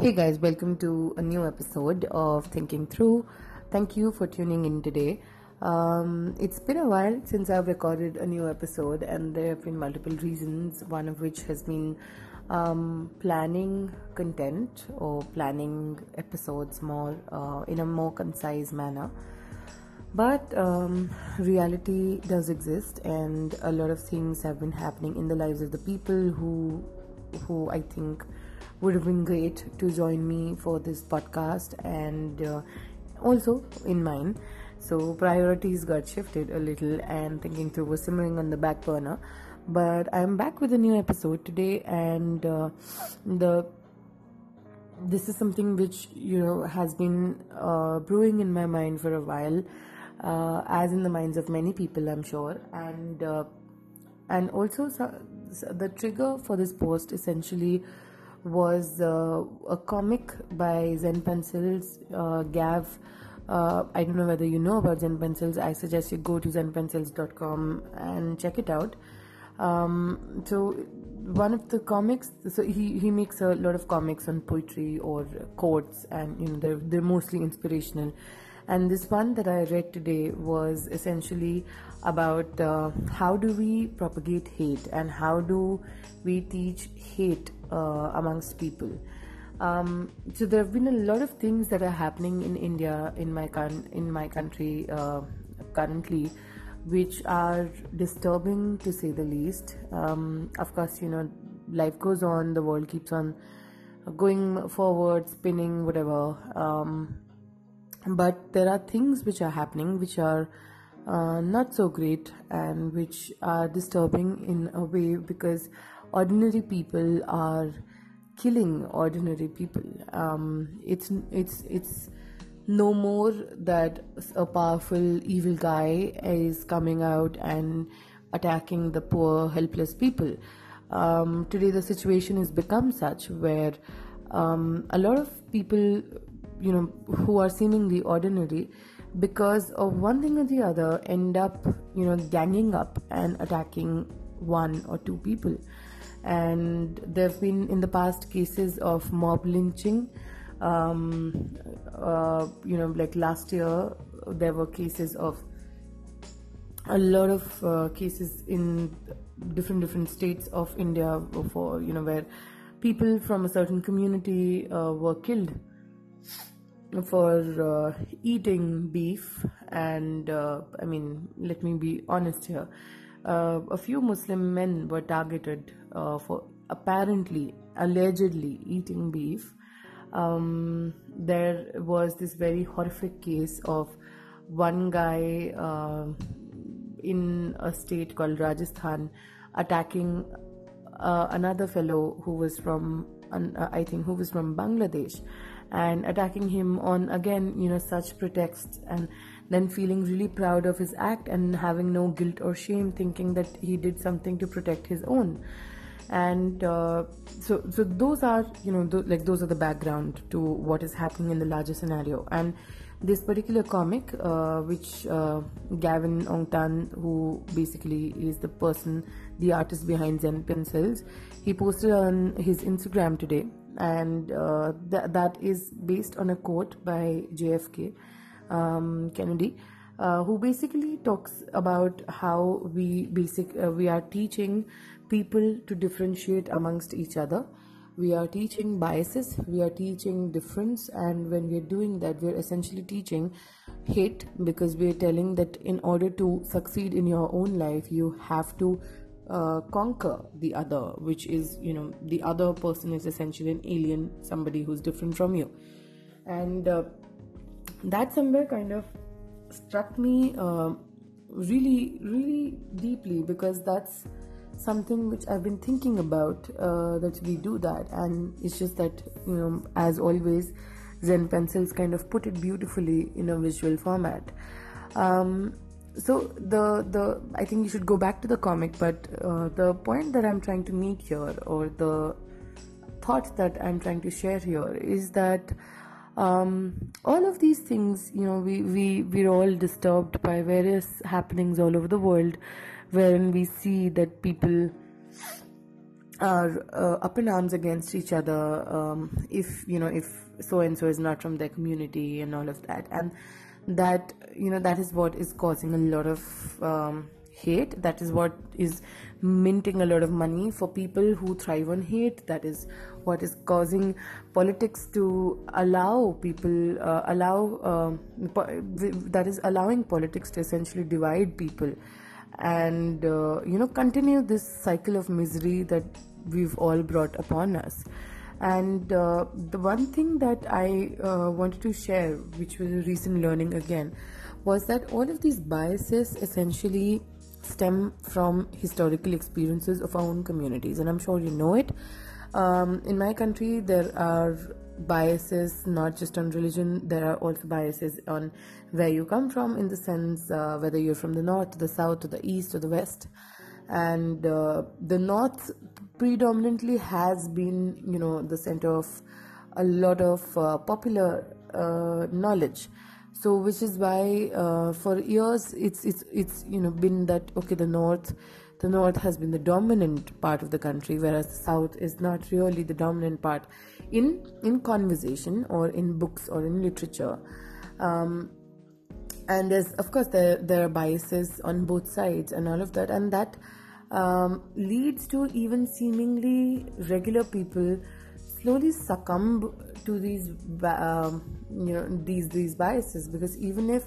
Hey guys, welcome to a new episode of Thinking Through. Thank you for tuning in today. Um, it's been a while since I've recorded a new episode, and there have been multiple reasons. One of which has been um, planning content or planning episodes more uh, in a more concise manner. But um, reality does exist, and a lot of things have been happening in the lives of the people who, who I think would have been great to join me for this podcast, and uh, also in mine. So priorities got shifted a little, and thinking through was simmering on the back burner. But I'm back with a new episode today, and uh, the this is something which you know has been uh, brewing in my mind for a while uh, as in the minds of many people, I'm sure. And uh, and also so, so the trigger for this post essentially was uh, a comic by Zen Pencils, uh, Gav. Uh, I don't know whether you know about Zen Pencils. I suggest you go to zenpencils.com and check it out. Um, so one of the comics so he, he makes a lot of comics on poetry or quotes and you know they're, they're mostly inspirational and this one that I read today was essentially about uh, how do we propagate hate and how do we teach hate uh, amongst people. Um, so there have been a lot of things that are happening in India, in my con- in my country uh, currently, which are disturbing to say the least. Um, of course, you know, life goes on, the world keeps on going forward, spinning, whatever. Um, but there are things which are happening which are uh, not so great and which are disturbing in a way because ordinary people are killing ordinary people. Um, it's it's it's no more that a powerful evil guy is coming out and attacking the poor helpless people. Um, today the situation has become such where um, a lot of people you know who are seemingly ordinary because of one thing or the other end up you know ganging up and attacking one or two people. And there have been in the past cases of mob lynching. Um, uh, you know like last year there were cases of a lot of uh, cases in different different states of India for you know where people from a certain community uh, were killed for uh, eating beef and uh, i mean let me be honest here. Uh, a few muslim men were targeted uh, for apparently allegedly eating beef. Um, there was this very horrific case of one guy uh, in a state called rajasthan attacking uh, another fellow who was from i think who was from bangladesh and attacking him on again you know such pretexts and then feeling really proud of his act and having no guilt or shame thinking that he did something to protect his own. And uh, so so those are you know th- like those are the background to what is happening in the larger scenario. And this particular comic uh, which uh, Gavin Aung Than who basically is the person the artist behind Zen Pencils he posted on his Instagram today and uh, th- that is based on a quote by JFK um, Kennedy, uh, who basically talks about how we basic uh, we are teaching people to differentiate amongst each other. We are teaching biases, we are teaching difference, and when we are doing that, we are essentially teaching hate because we are telling that in order to succeed in your own life, you have to uh, conquer the other, which is, you know, the other person is essentially an alien, somebody who's different from you. And uh, that somewhere kind of struck me uh, really, really deeply because that's something which I've been thinking about uh, that we do that, and it's just that, you know, as always, Zen Pencils kind of put it beautifully in a visual format. Um, so the the I think you should go back to the comic, but uh, the point that I'm trying to make here, or the thought that I'm trying to share here, is that um, all of these things, you know, we we we're all disturbed by various happenings all over the world, wherein we see that people are uh, up in arms against each other um, if you know if so and so is not from their community and all of that. And that you know that is what is causing a lot of um, hate. That is what is minting a lot of money for people who thrive on hate. That is what is causing politics to allow people uh, allow uh, that is allowing politics to essentially divide people. And uh, you know continue this cycle of misery that we've all brought upon us and uh, the one thing that i uh, wanted to share which was a recent learning again was that all of these biases essentially stem from historical experiences of our own communities and i'm sure you know it. Um, in my country there are biases not just on religion there are also biases on where you come from in the sense uh, whether you're from the north the south the east or the west and uh, the north predominantly has been you know the center of a lot of uh, popular uh, knowledge. So which is why uh, for years it's it's it's you know been that okay the north the north has been the dominant part of the country whereas the south is not really the dominant part in in conversation or in books or in literature. Um, and there's of course there there are biases on both sides and all of that. And that um, leads to even seemingly regular people slowly succumb to these um, you know these these biases. Because even if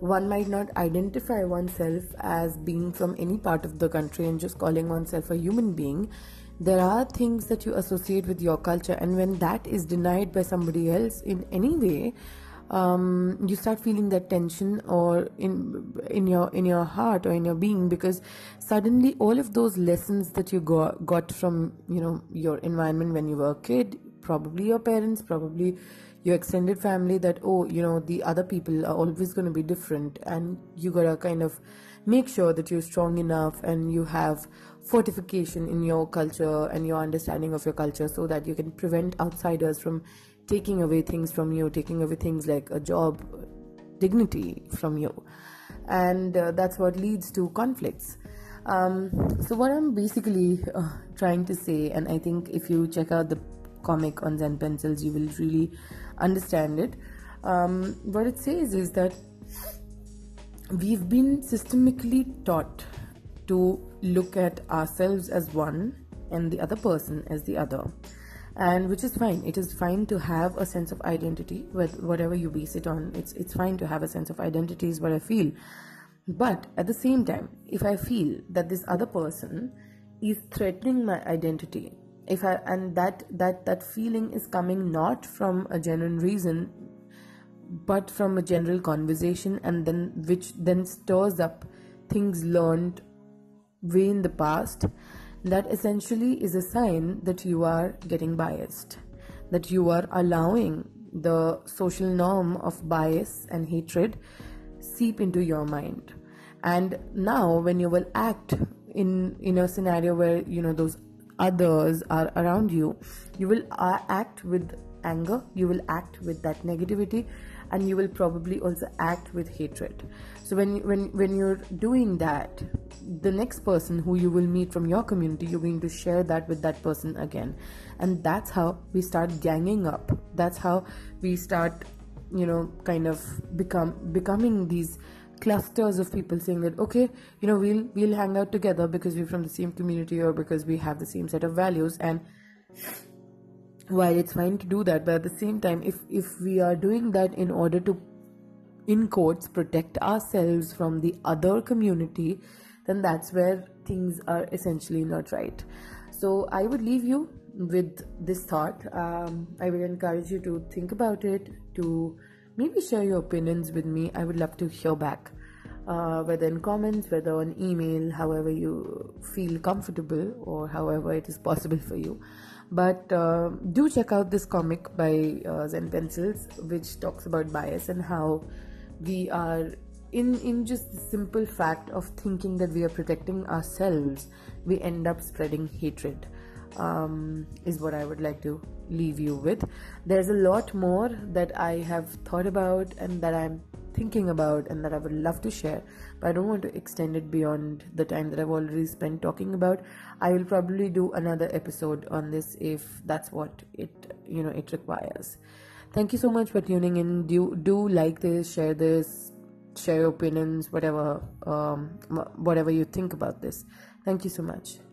one might not identify oneself as being from any part of the country and just calling oneself a human being there are things that you associate with your culture. And when that is denied by somebody else in any way um, you start feeling that tension or in in your in your heart or in your being because suddenly all of those lessons that you got got from you know your environment when you were a kid probably your parents probably your extended family that oh you know the other people are always going to be different and you gotta kind of make sure that you're strong enough and you have fortification in your culture and your understanding of your culture so that you can prevent outsiders from taking away things from you, taking away things like a job, dignity from you. And uh, that's what leads to conflicts. Um, so, what I'm basically uh, trying to say, and I think if you check out the comic on Zen Pencils, you will really understand it. Um, what it says is that we've been systemically taught to look at ourselves as one and the other person as the other and which is fine. It is fine to have a sense of identity. With whatever you base it on it's it's fine to have a sense of identity is what i feel. But at the same time if i feel that this other person is threatening my identity if i and that that that feeling is coming not from a genuine reason but from a general conversation and then which then stirs up things learned way in the past that essentially is a sign that you are getting biased, that you are allowing the social norm of bias and hatred seep into your mind. And now, when you will act in in a scenario where you know those others are around you, you will uh, act with anger. You will act with that negativity and you will probably also act with hatred so when when when you're doing that the next person who you will meet from your community you're going to share that with that person again. And that's how we start ganging up. That's how we start you know kind of become becoming these clusters of people saying that okay you know we'll we'll hang out together because we're from the same community or because we have the same set of values. And while it's fine to do that but at the same time if if we are doing that in order to in quotes protect ourselves from the other community then that's where things are essentially not right. So i would leave you with this thought. Um, i would encourage you to think about it to maybe share your opinions with me. I would love to hear back uh, whether in comments whether on email however you feel comfortable or however it is possible for you. But uh, do check out this comic by uh, Zen Pencils, which talks about bias and how we are in in just the simple fact of thinking that we are protecting ourselves, we end up spreading hatred. Um, is what I would like to leave you with. There's a lot more that I have thought about and that I'm thinking about and that I would love to share, but I don't want to extend it beyond the time that I've already spent talking about. I will probably do another episode on this if that's what it you know it requires. Thank you so much for tuning in. Do do like this, share this, share your opinions, whatever um, whatever you think about this. Thank you so much.